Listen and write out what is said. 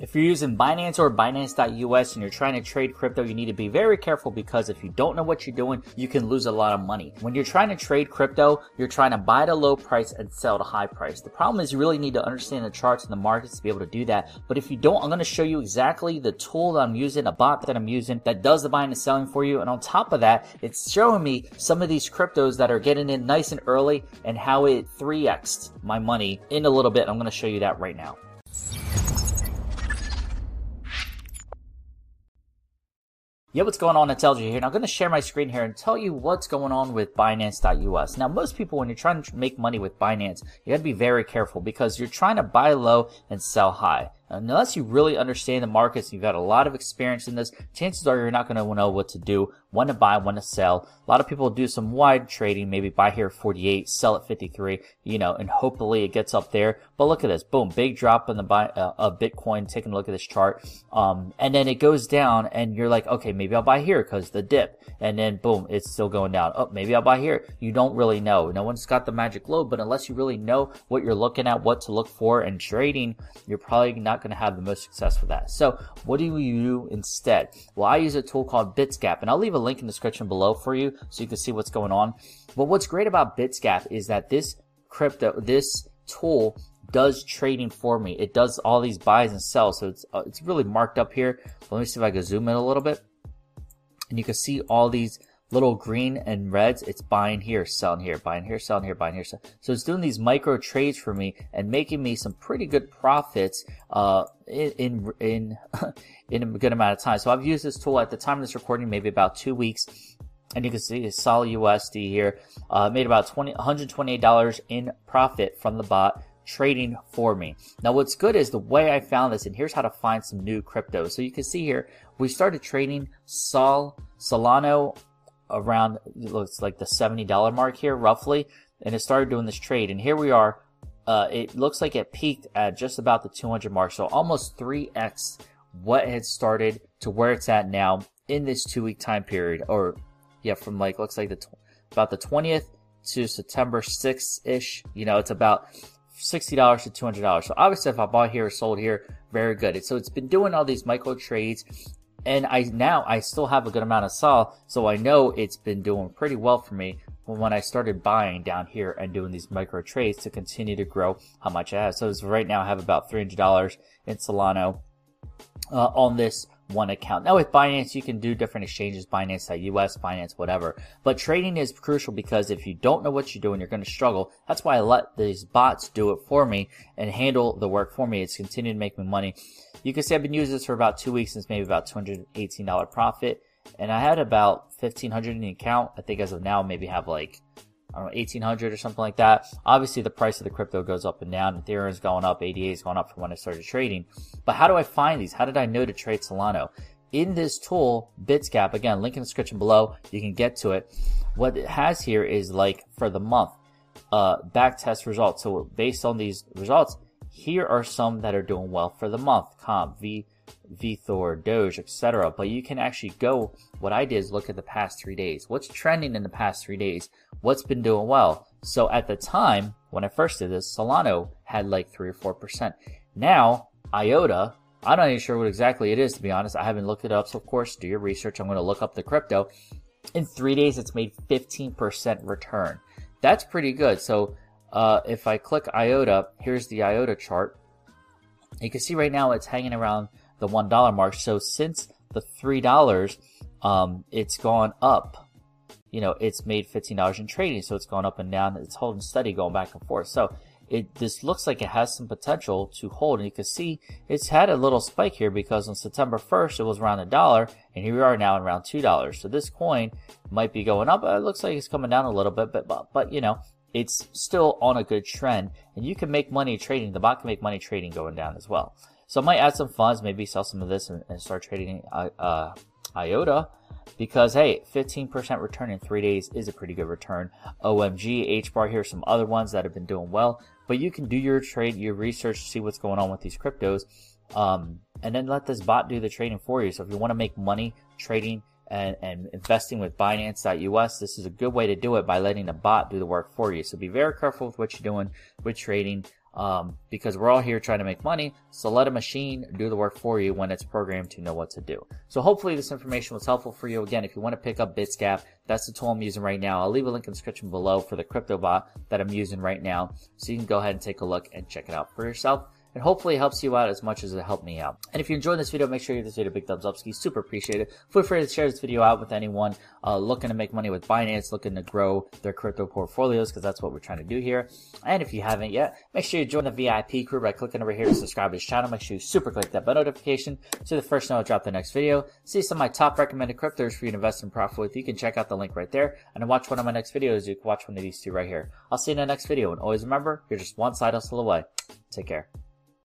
If you're using Binance or Binance.us and you're trying to trade crypto, you need to be very careful because if you don't know what you're doing, you can lose a lot of money. When you're trying to trade crypto, you're trying to buy at a low price and sell at a high price. The problem is you really need to understand the charts and the markets to be able to do that. But if you don't, I'm going to show you exactly the tool that I'm using, a bot that I'm using that does the buying and selling for you. And on top of that, it's showing me some of these cryptos that are getting in nice and early and how it 3x'd my money in a little bit. I'm going to show you that right now. Yeah, what's going on? It's LG here. Now I'm going to share my screen here and tell you what's going on with Binance.us. Now, most people, when you're trying to make money with Binance, you got to be very careful because you're trying to buy low and sell high unless you really understand the markets and you've had a lot of experience in this, chances are you're not going to know what to do, when to buy, when to sell. A lot of people do some wide trading, maybe buy here 48, sell at 53, you know, and hopefully it gets up there. But look at this, boom, big drop in the buy uh, of Bitcoin. Taking a look at this chart, um, and then it goes down, and you're like, okay, maybe I'll buy here because the dip, and then boom, it's still going down. Oh, maybe I'll buy here. You don't really know. No one's got the magic globe, but unless you really know what you're looking at, what to look for, and trading, you're probably not going to have the most success with that. So what do you do instead? Well, I use a tool called Bitsgap, and I'll leave a link in the description below for you so you can see what's going on. But what's great about Bitsgap is that this crypto, this tool does trading for me. It does all these buys and sells. So it's, uh, it's really marked up here. Let me see if I can zoom in a little bit. And you can see all these little green and reds, it's buying here, selling here, buying here, selling here, buying here. Selling. So it's doing these micro trades for me and making me some pretty good profits uh, in in in, in a good amount of time. So I've used this tool at the time of this recording, maybe about two weeks. And you can see it's Sol USD here. Uh, made about 20, $128 in profit from the bot trading for me. Now what's good is the way I found this, and here's how to find some new crypto. So you can see here, we started trading Sol, Solana around it looks like the $70 mark here roughly and it started doing this trade. And here we are uh, it looks like it peaked at just about the 200 mark. So almost 3x what had started to where it's at now in this two week time period. Or yeah from like looks like the about the 20th to September 6th ish you know it's about $60 to $200 so obviously if I bought here or sold here very good. So it's been doing all these micro trades and I now I still have a good amount of Sol, so I know it's been doing pretty well for me when I started buying down here and doing these micro trades to continue to grow how much I have. So right now I have about $300 in Solana uh, on this one account. Now with Binance, you can do different exchanges, Binance.us, Binance, whatever. But trading is crucial because if you don't know what you're doing, you're going to struggle. That's why I let these bots do it for me and handle the work for me. It's continuing to make me money. You can see I've been using this for about two weeks it's maybe about $218 profit. And I had about 1500 in the account. I think as of now, maybe have like I don't know, 1800 or something like that. Obviously, the price of the crypto goes up and down. Ethereum's going up, ADA is going up from when I started trading. But how do I find these? How did I know to trade Solana? In this tool, Bitsgap, again, link in the description below, you can get to it. What it has here is like for the month, uh, back test results. So based on these results, here are some that are doing well for the month. Comp, V, VeThor, Doge, etc. But you can actually go, what I did is look at the past three days. What's trending in the past three days? What's been doing well? So at the time, when I first did this, Solana had like 3 or 4%. Now, IOTA, I'm not even sure what exactly it is, to be honest. I haven't looked it up. So, of course, do your research. I'm going to look up the crypto. In three days, it's made 15% return. That's pretty good. So, uh, if I click IOTA, here's the IOTA chart. You can see right now it's hanging around the $1 mark. So since the $3, um, it's gone up. You know, it's made $15 in trading. So it's gone up and down. It's holding steady going back and forth. So it this looks like it has some potential to hold. And you can see it's had a little spike here because on September 1st, it was around a dollar. And here we are now around $2. So this coin might be going up. It looks like it's coming down a little bit, but, but, but you know, it's still on a good trend and you can make money trading. The bot can make money trading going down as well. So I might add some funds, maybe sell some of this and, and start trading uh, uh IOTA because hey, 15% return in three days is a pretty good return. OMG, HBAR, here some other ones that have been doing well, but you can do your trade, your research, see what's going on with these cryptos, um, and then let this bot do the trading for you. So if you want to make money trading and, and investing with Binance.us, this is a good way to do it by letting a bot do the work for you. So be very careful with what you're doing with trading. Um, because we're all here trying to make money. So let a machine do the work for you when it's programmed to know what to do. So hopefully this information was helpful for you. Again, if you want to pick up Bitsgap, that's the tool I'm using right now. I'll leave a link in the description below for the crypto bot that I'm using right now. So you can go ahead and take a look and check it out for yourself and hopefully it helps you out as much as it helped me out. And if you enjoyed this video, make sure you give this video a big thumbs up. Ski super appreciate it. Feel free to share this video out with anyone uh, looking to make money with Binance, looking to grow their crypto portfolios, because that's what we're trying to do here. And if you haven't yet, make sure you join the VIP crew by clicking over here to subscribe to this channel. Make sure you super click that bell notification so the first know I drop the next video. See some of my top recommended cryptos for you to invest in profit with. You can check out the link right there. And to watch one of my next videos, you can watch one of these two right here. I'll see you in the next video. And always remember, you're just one side hustle away. Take care.